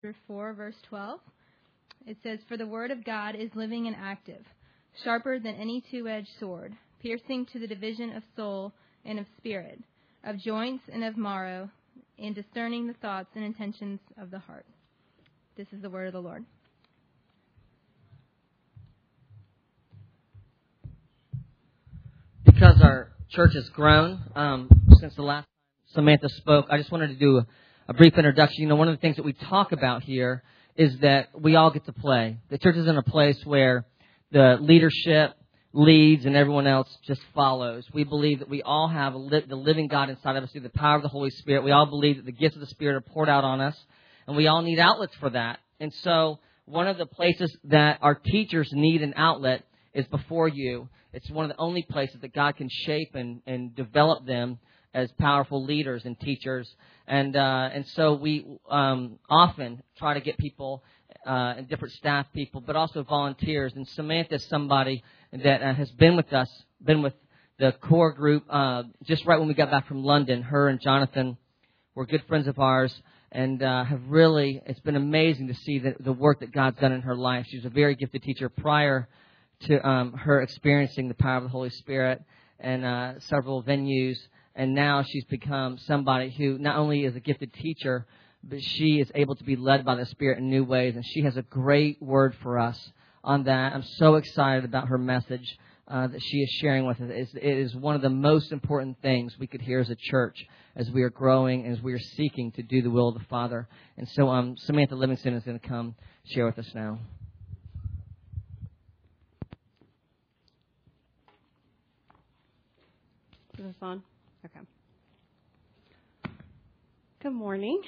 chapter 4, verse 12. It says, For the word of God is living and active, sharper than any two edged sword, piercing to the division of soul and of spirit, of joints and of marrow, and discerning the thoughts and intentions of the heart. This is the word of the Lord. Because our church has grown um, since the last time Samantha spoke, I just wanted to do a, a brief introduction. You know, one of the things that we talk about here is that we all get to play. The church is in a place where the leadership leads and everyone else just follows. We believe that we all have li- the living God inside of us through the power of the Holy Spirit. We all believe that the gifts of the Spirit are poured out on us, and we all need outlets for that. And so, one of the places that our teachers need an outlet is before you. It's one of the only places that God can shape and, and develop them as powerful leaders and teachers. And uh, and so we um, often try to get people uh, and different staff people, but also volunteers. And Samantha is somebody that uh, has been with us, been with the core group uh, just right when we got back from London. Her and Jonathan were good friends of ours and uh, have really, it's been amazing to see the, the work that God's done in her life. She was a very gifted teacher prior to um, her experiencing the power of the Holy Spirit and uh, several venues. And now she's become somebody who not only is a gifted teacher, but she is able to be led by the Spirit in new ways. And she has a great word for us on that. I'm so excited about her message uh, that she is sharing with us. It is one of the most important things we could hear as a church as we are growing, and as we are seeking to do the will of the Father. And so um, Samantha Livingston is going to come share with us now. Is this on? Okay. Good morning.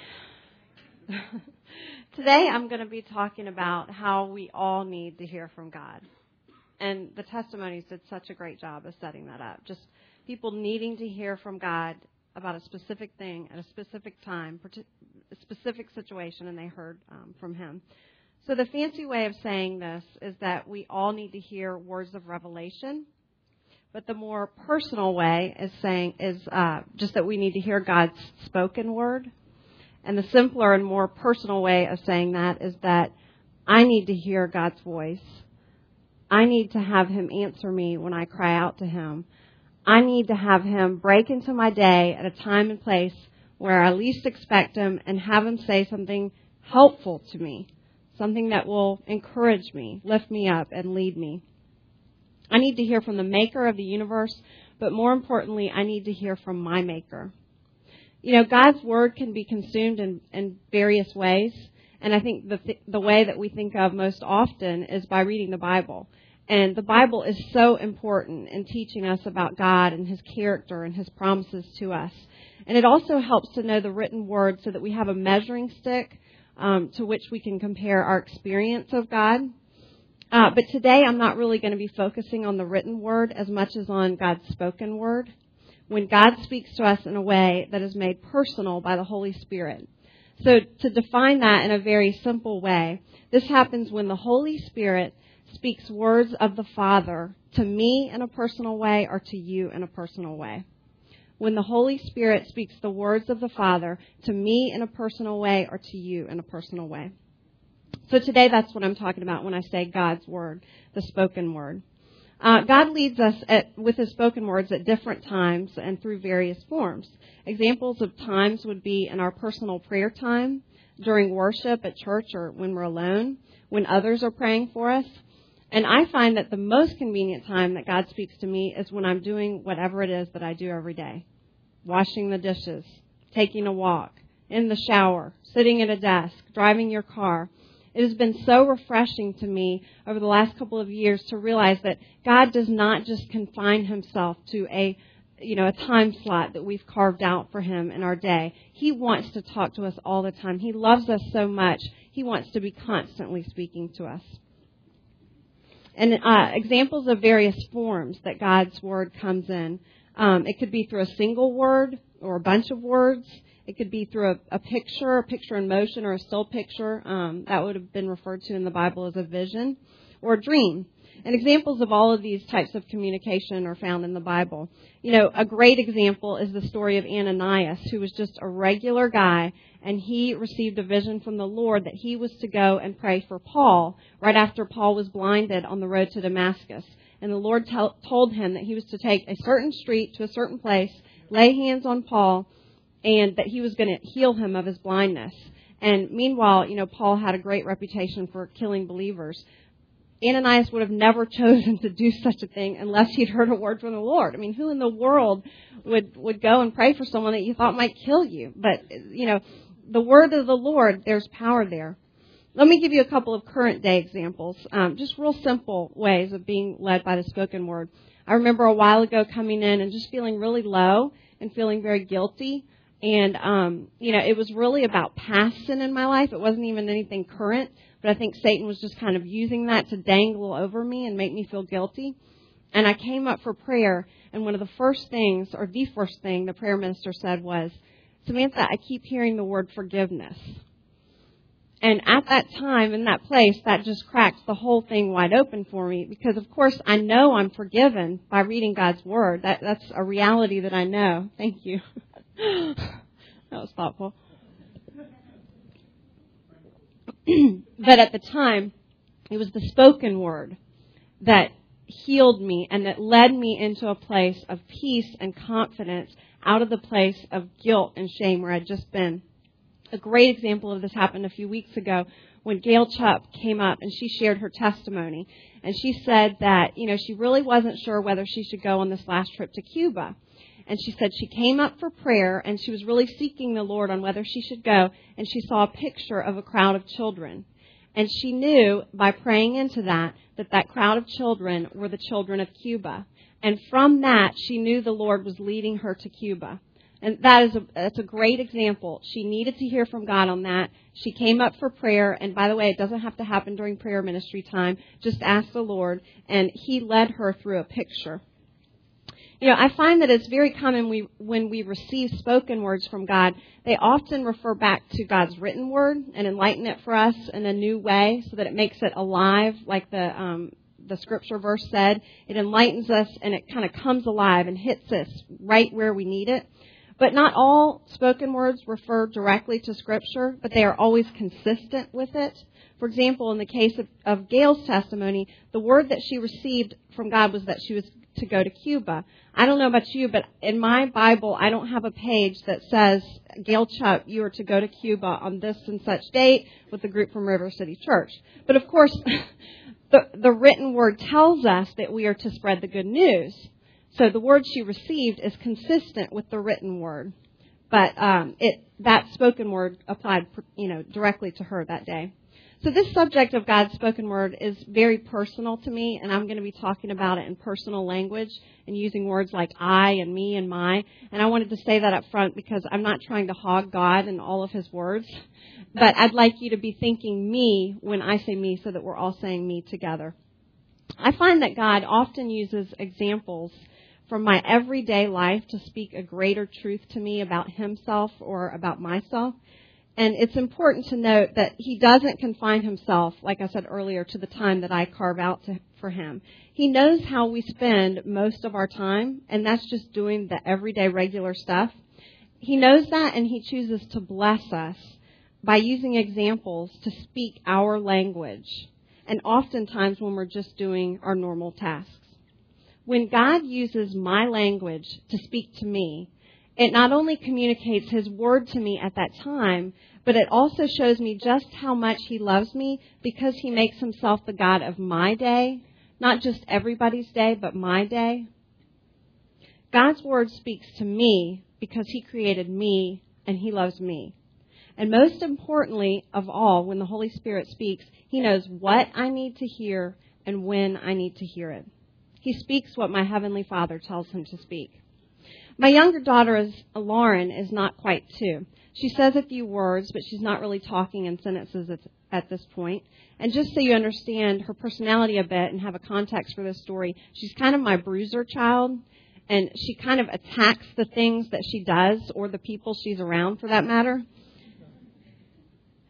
Today I'm going to be talking about how we all need to hear from God. And the testimonies did such a great job of setting that up. Just people needing to hear from God about a specific thing at a specific time, a specific situation, and they heard um, from Him. So the fancy way of saying this is that we all need to hear words of revelation but the more personal way is saying is uh, just that we need to hear God's spoken word. And the simpler and more personal way of saying that is that I need to hear God's voice. I need to have Him answer me when I cry out to Him. I need to have Him break into my day at a time and place where I least expect Him and have Him say something helpful to me, something that will encourage me, lift me up, and lead me. I need to hear from the maker of the universe, but more importantly, I need to hear from my maker. You know, God's word can be consumed in, in various ways, and I think the, th- the way that we think of most often is by reading the Bible. And the Bible is so important in teaching us about God and His character and His promises to us. And it also helps to know the written word so that we have a measuring stick um, to which we can compare our experience of God uh, but today I'm not really going to be focusing on the written word as much as on God's spoken word. When God speaks to us in a way that is made personal by the Holy Spirit. So to define that in a very simple way, this happens when the Holy Spirit speaks words of the Father to me in a personal way or to you in a personal way. When the Holy Spirit speaks the words of the Father to me in a personal way or to you in a personal way. So today that's what I'm talking about when I say God's Word, the spoken Word. Uh, God leads us at, with His spoken words at different times and through various forms. Examples of times would be in our personal prayer time, during worship at church or when we're alone, when others are praying for us. And I find that the most convenient time that God speaks to me is when I'm doing whatever it is that I do every day. Washing the dishes, taking a walk, in the shower, sitting at a desk, driving your car. It has been so refreshing to me over the last couple of years to realize that God does not just confine himself to a you know, a time slot that we've carved out for him in our day. He wants to talk to us all the time. He loves us so much. He wants to be constantly speaking to us. And uh, examples of various forms that God's word comes in. Um, it could be through a single word or a bunch of words. It could be through a, a picture, a picture in motion, or a still picture. Um, that would have been referred to in the Bible as a vision. or a dream. And examples of all of these types of communication are found in the Bible. You know, a great example is the story of Ananias, who was just a regular guy, and he received a vision from the Lord that he was to go and pray for Paul right after Paul was blinded on the road to Damascus. And the Lord t- told him that he was to take a certain street to a certain place, lay hands on Paul, and that he was going to heal him of his blindness. And meanwhile, you know, Paul had a great reputation for killing believers. Ananias would have never chosen to do such a thing unless he'd heard a word from the Lord. I mean, who in the world would would go and pray for someone that you thought might kill you? But you know, the word of the Lord, there's power there. Let me give you a couple of current day examples, um, just real simple ways of being led by the spoken word. I remember a while ago coming in and just feeling really low and feeling very guilty. And, um, you know, it was really about past sin in my life. It wasn't even anything current. But I think Satan was just kind of using that to dangle over me and make me feel guilty. And I came up for prayer, and one of the first things, or the first thing the prayer minister said was, Samantha, I keep hearing the word forgiveness. And at that time, in that place, that just cracks the whole thing wide open for me because, of course, I know I'm forgiven by reading God's Word. That, that's a reality that I know. Thank you. that was thoughtful. but at the time, it was the spoken word that healed me and that led me into a place of peace and confidence out of the place of guilt and shame where I'd just been. A great example of this happened a few weeks ago when Gail Chupp came up and she shared her testimony. And she said that, you know, she really wasn't sure whether she should go on this last trip to Cuba. And she said she came up for prayer and she was really seeking the Lord on whether she should go. And she saw a picture of a crowd of children. And she knew by praying into that that that crowd of children were the children of Cuba. And from that, she knew the Lord was leading her to Cuba. And that is a, that's a great example. She needed to hear from God on that. She came up for prayer, and by the way, it doesn't have to happen during prayer ministry time. Just ask the Lord, and He led her through a picture. You know, I find that it's very common we, when we receive spoken words from God, they often refer back to God's written word and enlighten it for us in a new way so that it makes it alive, like the, um, the scripture verse said. It enlightens us and it kind of comes alive and hits us right where we need it. But not all spoken words refer directly to scripture, but they are always consistent with it. For example, in the case of, of Gail's testimony, the word that she received from God was that she was to go to Cuba. I don't know about you, but in my Bible, I don't have a page that says, Gail Chupp, you are to go to Cuba on this and such date with a group from River City Church. But of course, the, the written word tells us that we are to spread the good news. So the word she received is consistent with the written word. But um, it, that spoken word applied, you know, directly to her that day. So this subject of God's spoken word is very personal to me, and I'm going to be talking about it in personal language and using words like I and me and my. And I wanted to say that up front because I'm not trying to hog God and all of his words, but I'd like you to be thinking me when I say me so that we're all saying me together. I find that God often uses examples from my everyday life to speak a greater truth to me about himself or about myself. And it's important to note that he doesn't confine himself, like I said earlier, to the time that I carve out to, for him. He knows how we spend most of our time, and that's just doing the everyday regular stuff. He knows that, and he chooses to bless us by using examples to speak our language, and oftentimes when we're just doing our normal tasks. When God uses my language to speak to me, it not only communicates His word to me at that time, but it also shows me just how much He loves me because He makes Himself the God of my day, not just everybody's day, but my day. God's word speaks to me because He created me and He loves me. And most importantly of all, when the Holy Spirit speaks, He knows what I need to hear and when I need to hear it. He speaks what my Heavenly Father tells Him to speak. My younger daughter is Lauren is not quite two. She says a few words, but she's not really talking in sentences at, at this point. And just so you understand her personality a bit and have a context for this story, she's kind of my bruiser child, and she kind of attacks the things that she does or the people she's around for that matter.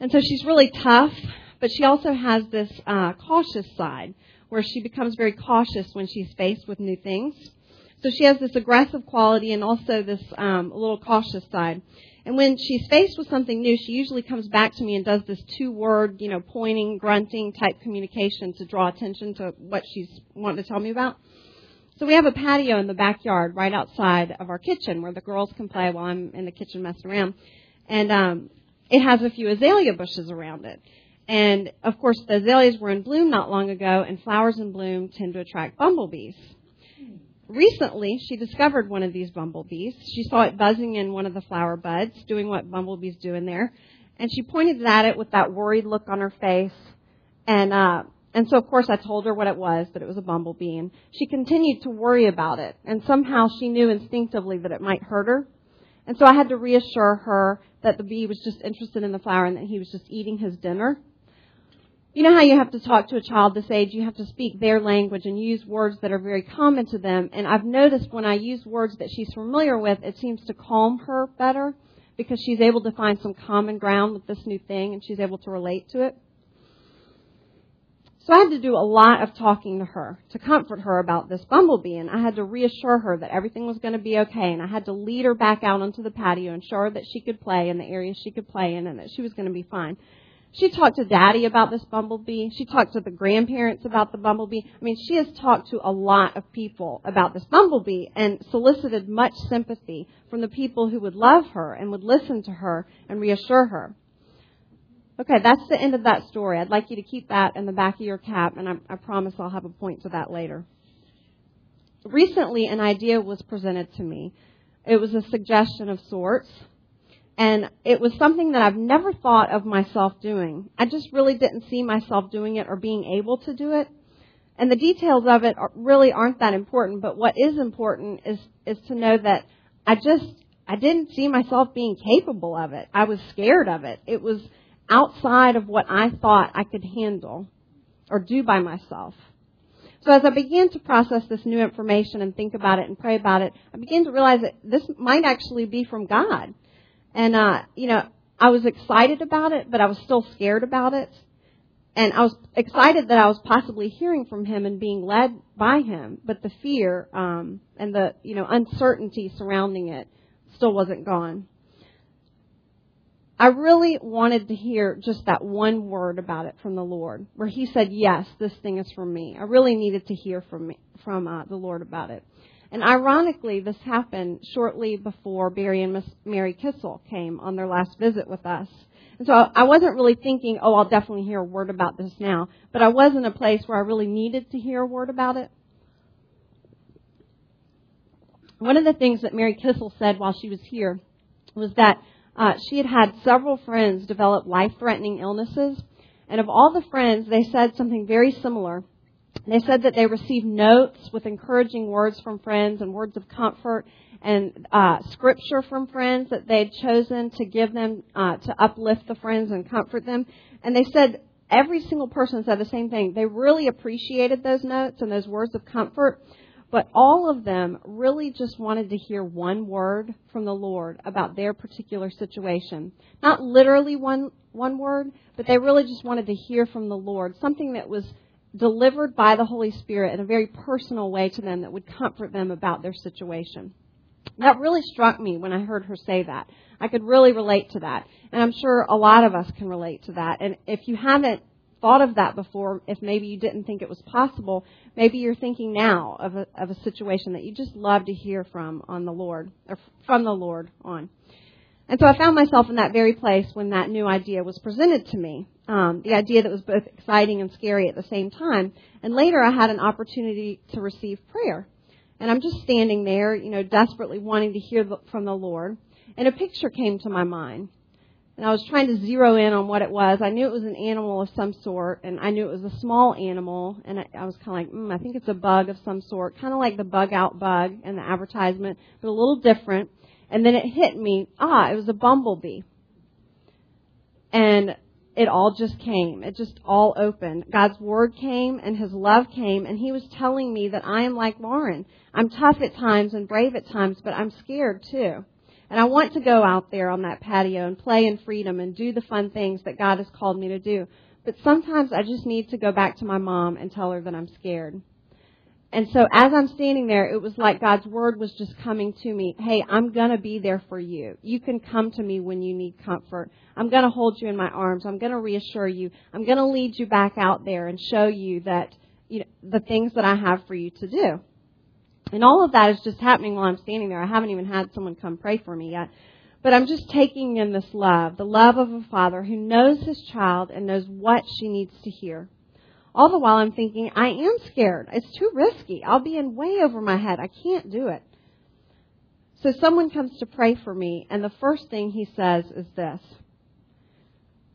And so she's really tough, but she also has this uh, cautious side where she becomes very cautious when she's faced with new things. So she has this aggressive quality and also this um, little cautious side. And when she's faced with something new, she usually comes back to me and does this two word, you know, pointing, grunting type communication to draw attention to what she's wanting to tell me about. So we have a patio in the backyard right outside of our kitchen where the girls can play while I'm in the kitchen messing around. And um, it has a few azalea bushes around it. And of course, the azaleas were in bloom not long ago, and flowers in bloom tend to attract bumblebees recently she discovered one of these bumblebees. She saw it buzzing in one of the flower buds, doing what bumblebees do in there, and she pointed at it with that worried look on her face. And uh, and so of course I told her what it was, that it was a bumblebee, and she continued to worry about it. And somehow she knew instinctively that it might hurt her. And so I had to reassure her that the bee was just interested in the flower and that he was just eating his dinner you know how you have to talk to a child this age, you have to speak their language and use words that are very common to them. And I've noticed when I use words that she's familiar with, it seems to calm her better because she's able to find some common ground with this new thing and she's able to relate to it. So I had to do a lot of talking to her to comfort her about this bumblebee and I had to reassure her that everything was going to be okay and I had to lead her back out onto the patio and show her that she could play in the area she could play in and that she was going to be fine. She talked to daddy about this bumblebee. She talked to the grandparents about the bumblebee. I mean, she has talked to a lot of people about this bumblebee and solicited much sympathy from the people who would love her and would listen to her and reassure her. Okay, that's the end of that story. I'd like you to keep that in the back of your cap, and I, I promise I'll have a point to that later. Recently, an idea was presented to me. It was a suggestion of sorts and it was something that I've never thought of myself doing. I just really didn't see myself doing it or being able to do it. And the details of it are, really aren't that important, but what is important is, is to know that I just, I didn't see myself being capable of it. I was scared of it. It was outside of what I thought I could handle or do by myself. So as I began to process this new information and think about it and pray about it, I began to realize that this might actually be from God. And, uh, you know, I was excited about it, but I was still scared about it. And I was excited that I was possibly hearing from him and being led by him, but the fear, um, and the, you know, uncertainty surrounding it still wasn't gone. I really wanted to hear just that one word about it from the Lord, where He said, "Yes, this thing is from me." I really needed to hear from me, from uh, the Lord about it. And ironically, this happened shortly before Barry and Miss Mary Kissel came on their last visit with us. And so I wasn't really thinking, oh, I'll definitely hear a word about this now. But I was in a place where I really needed to hear a word about it. One of the things that Mary Kissel said while she was here was that uh, she had had several friends develop life-threatening illnesses. And of all the friends, they said something very similar they said that they received notes with encouraging words from friends and words of comfort and uh, scripture from friends that they had chosen to give them uh, to uplift the friends and comfort them. And they said every single person said the same thing. They really appreciated those notes and those words of comfort, but all of them really just wanted to hear one word from the Lord about their particular situation. Not literally one one word, but they really just wanted to hear from the Lord, something that was delivered by the Holy Spirit in a very personal way to them that would comfort them about their situation. That really struck me when I heard her say that. I could really relate to that. And I'm sure a lot of us can relate to that. And if you haven't thought of that before, if maybe you didn't think it was possible, maybe you're thinking now of a, of a situation that you just love to hear from on the Lord, or from the Lord on. And so I found myself in that very place when that new idea was presented to me. Um, the idea that was both exciting and scary at the same time. And later I had an opportunity to receive prayer. And I'm just standing there, you know, desperately wanting to hear from the Lord. And a picture came to my mind. And I was trying to zero in on what it was. I knew it was an animal of some sort, and I knew it was a small animal. And I, I was kind of like, mm, I think it's a bug of some sort, kind of like the bug out bug in the advertisement, but a little different. And then it hit me, ah, it was a bumblebee. And it all just came. It just all opened. God's word came and his love came and he was telling me that I am like Lauren. I'm tough at times and brave at times, but I'm scared too. And I want to go out there on that patio and play in freedom and do the fun things that God has called me to do. But sometimes I just need to go back to my mom and tell her that I'm scared. And so as I'm standing there, it was like God's word was just coming to me. Hey, I'm gonna be there for you. You can come to me when you need comfort. I'm gonna hold you in my arms. I'm gonna reassure you. I'm gonna lead you back out there and show you that, you know, the things that I have for you to do. And all of that is just happening while I'm standing there. I haven't even had someone come pray for me yet. But I'm just taking in this love, the love of a father who knows his child and knows what she needs to hear. All the while I'm thinking, I am scared. It's too risky. I'll be in way over my head. I can't do it. So someone comes to pray for me, and the first thing he says is this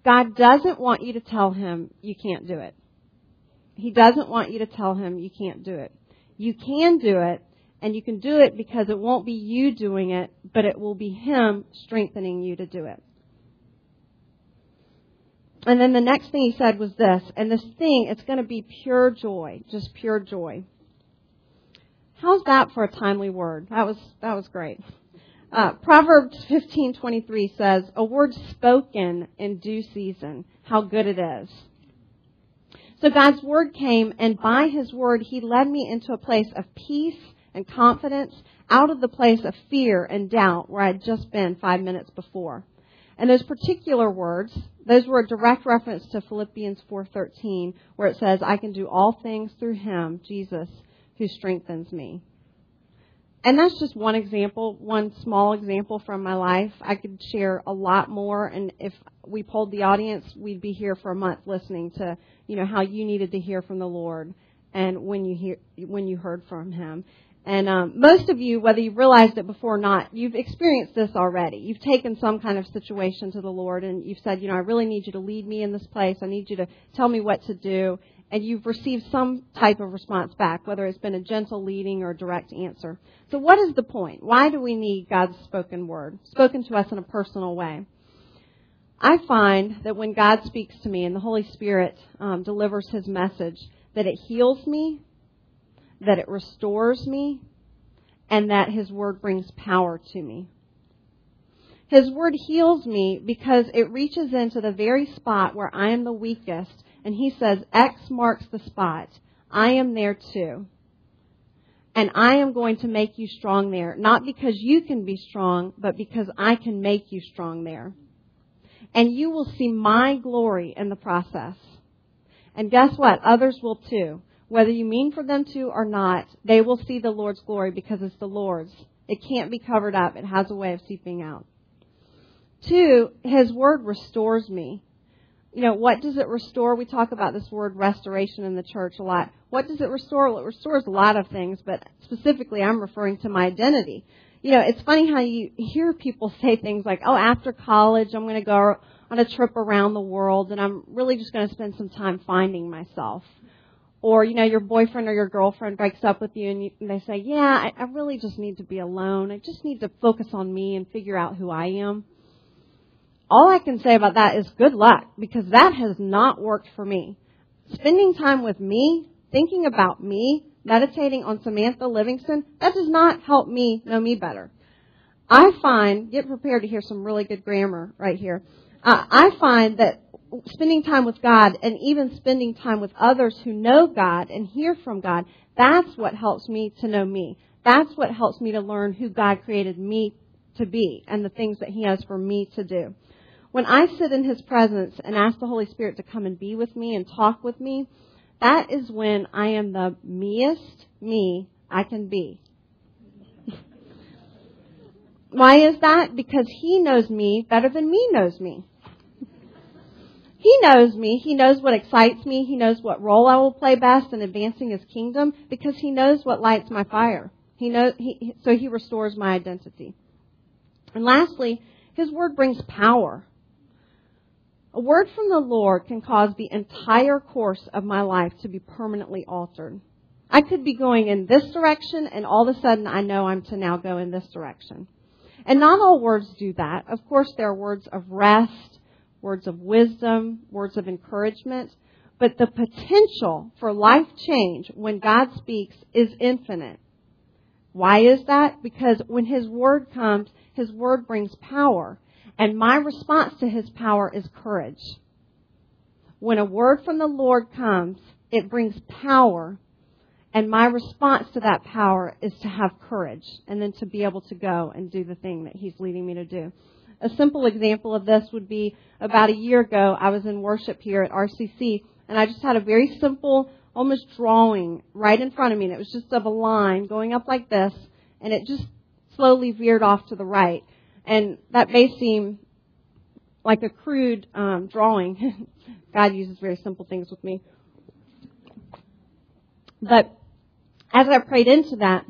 God doesn't want you to tell him you can't do it. He doesn't want you to tell him you can't do it. You can do it, and you can do it because it won't be you doing it, but it will be Him strengthening you to do it. And then the next thing he said was this, and this thing, it's going to be pure joy, just pure joy. How's that for a timely word? That was that was great. Uh, Proverbs fifteen twenty three says, "A word spoken in due season, how good it is." So God's word came, and by His word, He led me into a place of peace and confidence, out of the place of fear and doubt where I'd just been five minutes before. And those particular words, those were a direct reference to Philippians 4:13, where it says, "I can do all things through Him, Jesus, who strengthens me." And that's just one example, one small example from my life. I could share a lot more, and if we polled the audience, we'd be here for a month listening to, you know, how you needed to hear from the Lord and when you hear when you heard from Him. And um, most of you, whether you've realized it before or not, you've experienced this already. You've taken some kind of situation to the Lord, and you've said, you know, I really need you to lead me in this place. I need you to tell me what to do and you've received some type of response back, whether it's been a gentle leading or a direct answer. So what is the point? Why do we need God's spoken word, spoken to us in a personal way? I find that when God speaks to me and the Holy Spirit um, delivers His message, that it heals me, that it restores me, and that His word brings power to me. His word heals me because it reaches into the very spot where I am the weakest and he says, X marks the spot. I am there too. And I am going to make you strong there, not because you can be strong, but because I can make you strong there. And you will see my glory in the process. And guess what? Others will too. Whether you mean for them to or not, they will see the Lord's glory because it's the Lord's. It can't be covered up. It has a way of seeping out. Two, His Word restores me you know, what does it restore? We talk about this word restoration in the church a lot. What does it restore? Well, it restores a lot of things, but specifically I'm referring to my identity. You know, it's funny how you hear people say things like, oh, after college, I'm going to go on a trip around the world and I'm really just going to spend some time finding myself. Or, you know, your boyfriend or your girlfriend breaks up with you and, you, and they say, yeah, I, I really just need to be alone. I just need to focus on me and figure out who I am all I can say about that is good luck because that has not worked for me. Spending time with me, thinking about me, meditating on Samantha Livingston, that does not help me know me better. I find, get prepared to hear some really good grammar right here. Uh, I find that spending time with God and even spending time with others who know God and hear from God, that's what helps me to know me. That's what helps me to learn who God created me to be and the things that He has for me to do. When I sit in His presence and ask the Holy Spirit to come and be with me and talk with me, that is when I am the meest me I can be. Why is that? Because He knows me better than me knows me. He knows me. He knows what excites me. He knows what role I will play best in advancing His kingdom because He knows what lights my fire. He knows, he, so He restores my identity. And lastly, His Word brings power. A word from the Lord can cause the entire course of my life to be permanently altered. I could be going in this direction and all of a sudden I know I'm to now go in this direction. And not all words do that. Of course, there are words of rest, words of wisdom, words of encouragement, but the potential for life change when God speaks is infinite. Why is that? Because when His Word comes, His word brings power. And my response to His power is courage. When a word from the Lord comes, it brings power. And my response to that power is to have courage and then to be able to go and do the thing that He's leading me to do. A simple example of this would be about a year ago, I was in worship here at RCC, and I just had a very simple, almost drawing right in front of me, and it was just of a line going up like this, and it just slowly veered off to the right. And that may seem like a crude um, drawing. God uses very simple things with me. But as I prayed into that,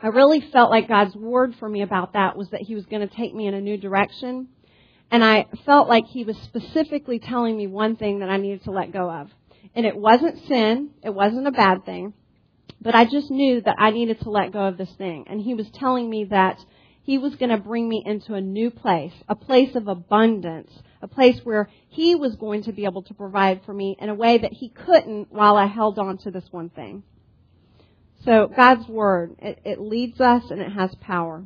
I really felt like God's word for me about that was that He was going to take me in a new direction. And I felt like He was specifically telling me one thing that I needed to let go of. And it wasn't sin. It wasn't a bad thing. But I just knew that I needed to let go of this thing. And He was telling me that He was going to bring me into a new place, a place of abundance, a place where He was going to be able to provide for me in a way that He couldn't while I held on to this one thing. So God's word, it, it leads us and it has power.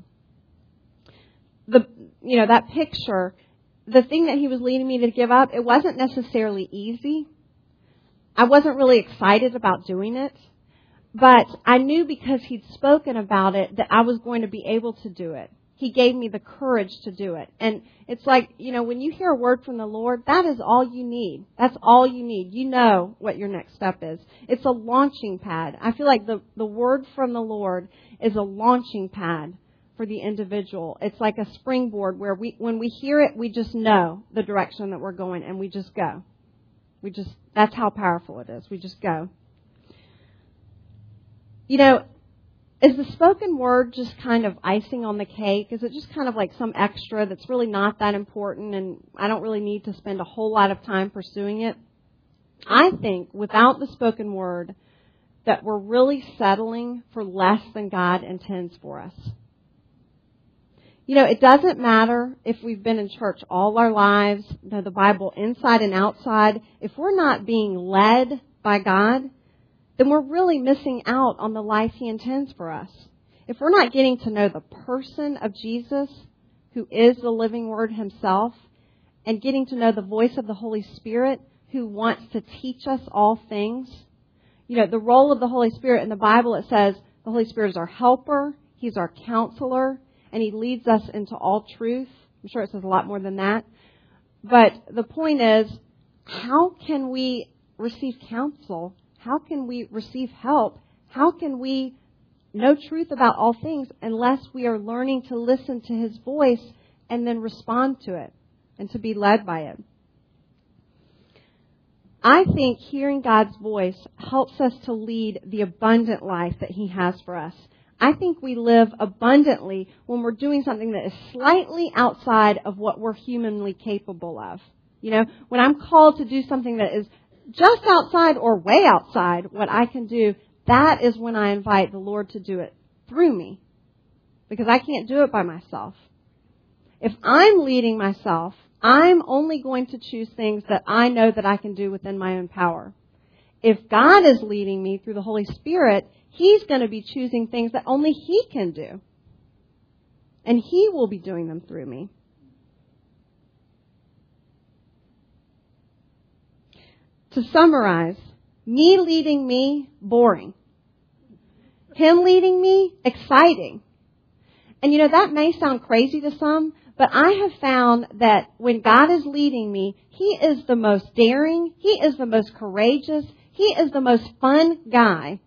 The, you know, that picture, the thing that he was leading me to give up, it wasn't necessarily easy. I wasn't really excited about doing it, but I knew because he'd spoken about it that I was going to be able to do it. He gave me the courage to do it. And it's like, you know, when you hear a word from the Lord, that is all you need. That's all you need. You know what your next step is. It's a launching pad. I feel like the, the word from the Lord is a launching pad for the individual. It's like a springboard where we, when we hear it, we just know the direction that we're going and we just go. We just, that's how powerful it is. We just go. You know, is the spoken word just kind of icing on the cake? Is it just kind of like some extra that's really not that important and I don't really need to spend a whole lot of time pursuing it? I think without the spoken word that we're really settling for less than God intends for us. You know, it doesn't matter if we've been in church all our lives, know the Bible inside and outside. If we're not being led by God, then we're really missing out on the life He intends for us. If we're not getting to know the person of Jesus, who is the living Word Himself, and getting to know the voice of the Holy Spirit, who wants to teach us all things, you know, the role of the Holy Spirit in the Bible, it says the Holy Spirit is our helper, He's our counselor, and He leads us into all truth. I'm sure it says a lot more than that. But the point is, how can we receive counsel how can we receive help? How can we know truth about all things unless we are learning to listen to His voice and then respond to it and to be led by it? I think hearing God's voice helps us to lead the abundant life that He has for us. I think we live abundantly when we're doing something that is slightly outside of what we're humanly capable of. You know, when I'm called to do something that is just outside or way outside what I can do, that is when I invite the Lord to do it through me. Because I can't do it by myself. If I'm leading myself, I'm only going to choose things that I know that I can do within my own power. If God is leading me through the Holy Spirit, He's going to be choosing things that only He can do. And He will be doing them through me. To summarize, me leading me, boring. Him leading me, exciting. And you know, that may sound crazy to some, but I have found that when God is leading me, He is the most daring, He is the most courageous, He is the most fun guy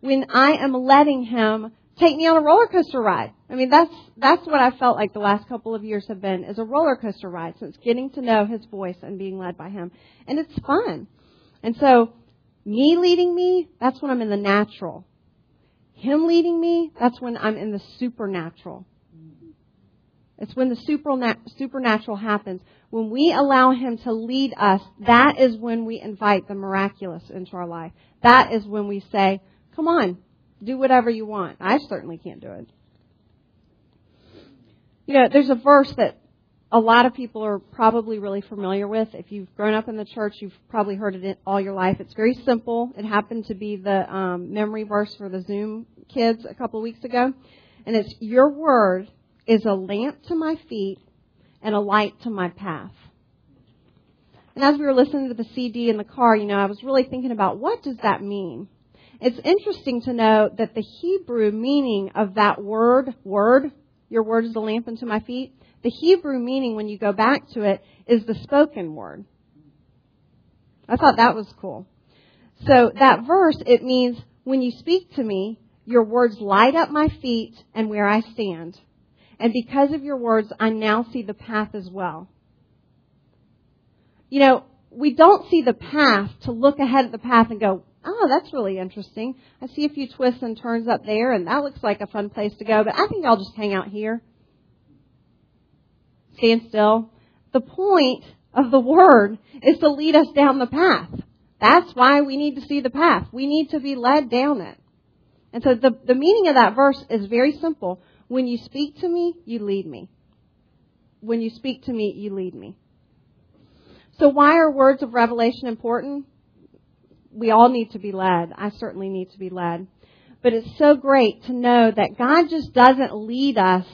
when I am letting Him take me on a roller coaster ride. I mean, that's, that's what I felt like the last couple of years have been, is a roller coaster ride since getting to know His voice and being led by Him. And it's fun. And so, me leading me, that's when I'm in the natural. Him leading me, that's when I'm in the supernatural. It's when the supernatural happens. When we allow Him to lead us, that is when we invite the miraculous into our life. That is when we say, come on, do whatever you want. I certainly can't do it. You know, there's a verse that a lot of people are probably really familiar with. If you've grown up in the church, you've probably heard it all your life. It's very simple. It happened to be the um, memory verse for the Zoom kids a couple of weeks ago. And it's, Your word is a lamp to my feet and a light to my path. And as we were listening to the CD in the car, you know, I was really thinking about what does that mean? It's interesting to note that the Hebrew meaning of that word, word, your word is a lamp unto my feet, the Hebrew meaning when you go back to it is the spoken word. I thought that was cool. So that verse, it means when you speak to me, your words light up my feet and where I stand. And because of your words, I now see the path as well. You know, we don't see the path to look ahead at the path and go, oh, that's really interesting. I see a few twists and turns up there, and that looks like a fun place to go, but I think I'll just hang out here. Stand still. The point of the Word is to lead us down the path. That's why we need to see the path. We need to be led down it. And so the, the meaning of that verse is very simple. When you speak to me, you lead me. When you speak to me, you lead me. So why are words of revelation important? We all need to be led. I certainly need to be led. But it's so great to know that God just doesn't lead us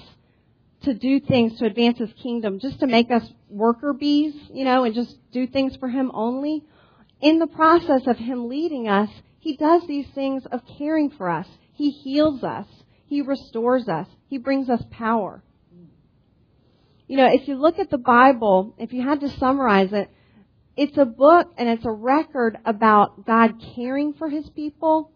to do things to advance His kingdom, just to make us worker bees, you know, and just do things for Him only. In the process of Him leading us, He does these things of caring for us. He heals us. He restores us. He brings us power. You know, if you look at the Bible, if you had to summarize it, it's a book and it's a record about God caring for His people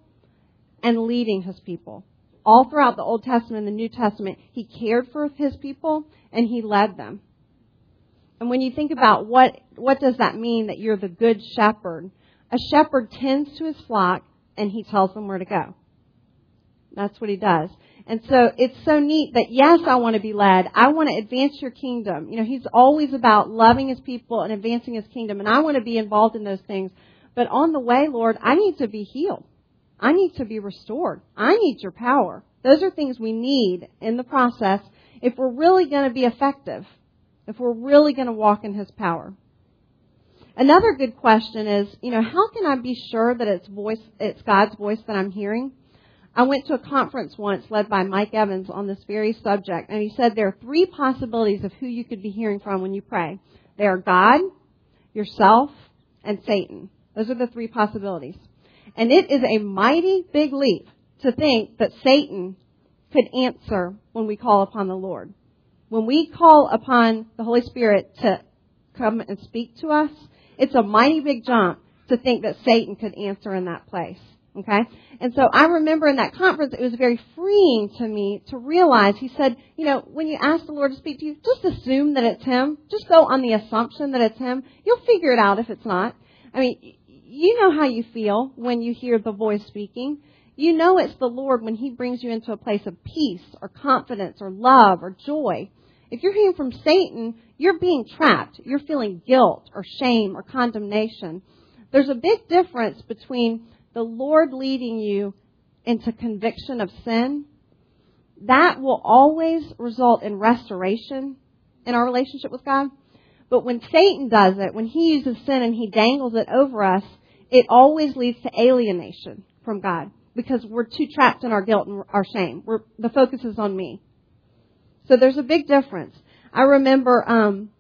and leading His people. All throughout the Old Testament and the New Testament, He cared for His people and He led them. And when you think about what, what does that mean that you're the good shepherd? A shepherd tends to his flock and he tells them where to go. That's what he does. And so it's so neat that yes, I want to be led. I want to advance your kingdom. You know, he's always about loving his people and advancing his kingdom and I want to be involved in those things. But on the way, Lord, I need to be healed. I need to be restored. I need your power. Those are things we need in the process if we're really going to be effective if we're really going to walk in His power. Another good question is, you know, how can I be sure that it's voice, it's God's voice that I'm hearing? I went to a conference once led by Mike Evans on this very subject, and he said there are three possibilities of who you could be hearing from when you pray. They are God, yourself, and Satan. Those are the three possibilities. And it is a mighty big leap to think that Satan could answer when we call upon the Lord when we call upon the Holy Spirit to come and speak to us, it's a mighty big jump to think that Satan could answer in that place. Okay? And so I remember in that conference, it was very freeing to me to realize, he said, you know, when you ask the Lord to speak to you, just assume that it's Him. Just go on the assumption that it's Him. You'll figure it out if it's not. I mean, you know how you feel when you hear the voice speaking. You know it's the Lord when He brings you into a place of peace or confidence or love or joy. If you're hearing from Satan, you're being trapped. You're feeling guilt or shame or condemnation. There's a big difference between the Lord leading you into conviction of sin. That will always result in restoration in our relationship with God. But when Satan does it, when he uses sin and he dangles it over us, it always leads to alienation from God because we're too trapped in our guilt and our shame. We're, the focus is on me. So there's a big difference. I remember um,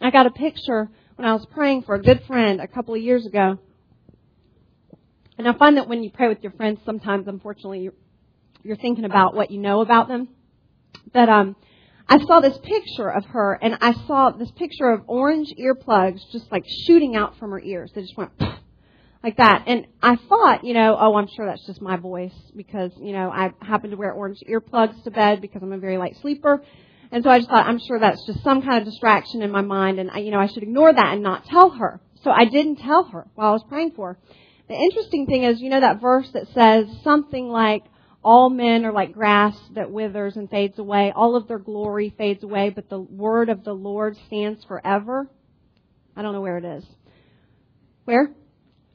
I got a picture when I was praying for a good friend a couple of years ago. And I find that when you pray with your friends, sometimes, unfortunately, you're, you're thinking about what you know about them. But um, I saw this picture of her, and I saw this picture of orange earplugs just like shooting out from her ears. They just went like that. And I thought, you know, oh, I'm sure that's just my voice because, you know, I happen to wear orange earplugs to bed because I'm a very light sleeper. And so I just thought, I'm sure that's just some kind of distraction in my mind and I, you know, I should ignore that and not tell her. So I didn't tell her while I was praying for her. The interesting thing is, you know that verse that says something like, all men are like grass that withers and fades away. All of their glory fades away, but the word of the Lord stands forever. I don't know where it is. Where?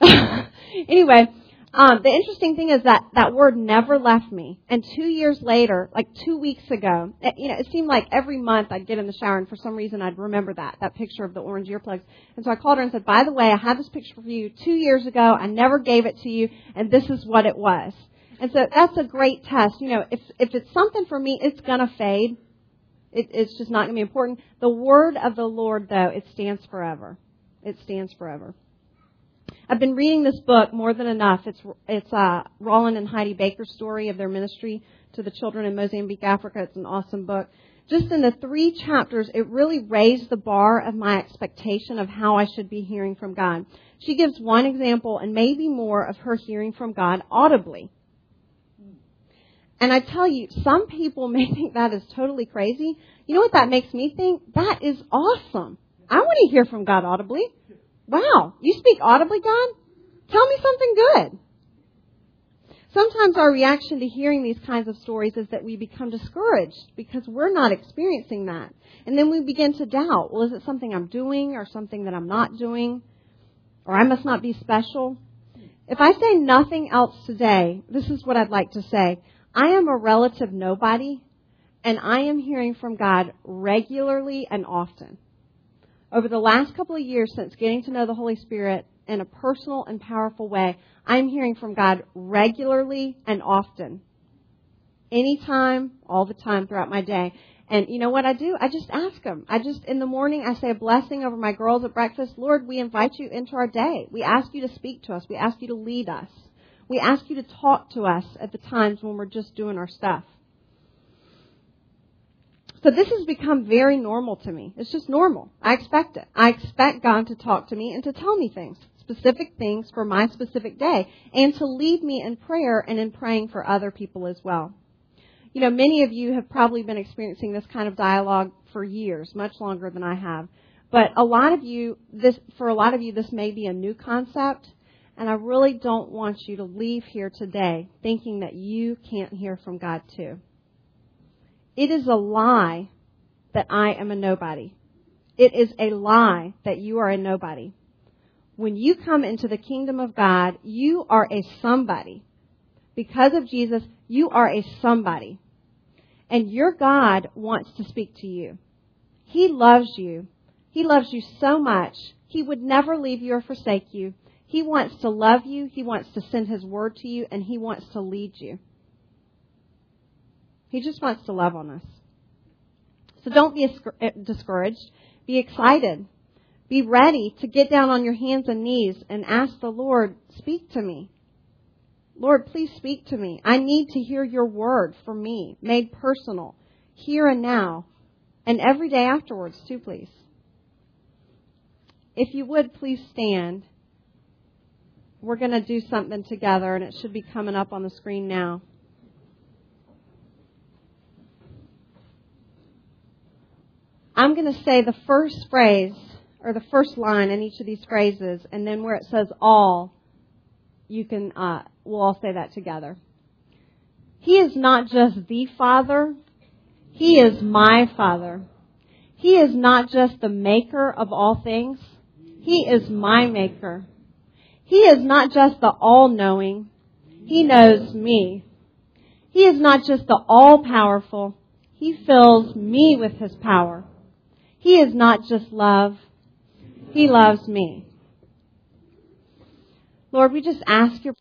anyway, um, the interesting thing is that that word never left me. And two years later, like two weeks ago, it, you know, it seemed like every month I'd get in the shower and for some reason I'd remember that, that picture of the orange earplugs. And so I called her and said, by the way, I had this picture for you two years ago. I never gave it to you and this is what it was. And so that's a great test. You know, if, if it's something for me, it's gonna fade. It, it's just not going to be important. The word of the Lord, though, it stands forever. It stands forever. I've been reading this book more than enough. It's it's uh, Rolland and Heidi Baker's story of their ministry to the children in Mozambique, Africa. It's an awesome book. Just in the three chapters, it really raised the bar of my expectation of how I should be hearing from God. She gives one example and maybe more of her hearing from God audibly. And I tell you, some people may think that is totally crazy. You know what that makes me think? That is awesome. I want to hear from God audibly. Wow, you speak audibly, God? Tell me something good. Sometimes our reaction to hearing these kinds of stories is that we become discouraged because we're not experiencing that. And then we begin to doubt, well, is it something I'm doing or something that I'm not doing? Or I must not be special? If I say nothing else today, this is what I'd like to say. I am a relative nobody, and I am hearing from God regularly and often. Over the last couple of years since getting to know the Holy Spirit in a personal and powerful way, I'm hearing from God regularly and often. Anytime, all the time throughout my day. And you know what I do? I just ask Him. I just, in the morning, I say a blessing over my girls at breakfast. Lord, we invite you into our day. We ask you to speak to us. We ask you to lead us. We ask you to talk to us at the times when we're just doing our stuff. So this has become very normal to me. It's just normal. I expect it. I expect God to talk to me and to tell me things, specific things for my specific day, and to lead me in prayer and in praying for other people as well. You know, many of you have probably been experiencing this kind of dialogue for years, much longer than I have. But a lot of you, this, for a lot of you, this may be a new concept. And I really don't want you to leave here today thinking that you can't hear from God too. It is a lie that I am a nobody. It is a lie that you are a nobody. When you come into the kingdom of God, you are a somebody. Because of Jesus, you are a somebody. And your God wants to speak to you. He loves you. He loves you so much. He would never leave you or forsake you. He wants to love you. He wants to send His word to you, and He wants to lead you. He just wants to love on us. So don't be eh, discouraged. Be excited. Be ready to get down on your hands and knees and ask the Lord, speak to me. Lord, please speak to me. I need to hear your word for me, made personal, here and now, and every day afterwards, too, please. If you would, please stand we're going to do something together, and it should be coming up on the screen now. I'm going to say the first phrase or the first line in each of these phrases, and then where it says all, you can uh, we'll all say that together. He is not just the Father; He is my Father. He is not just the Maker of all things; He is my Maker. He is not just the all-knowing. He knows me. He is not just the all-powerful. He fills me with His power. He is not just love. He loves me. Lord, we just ask your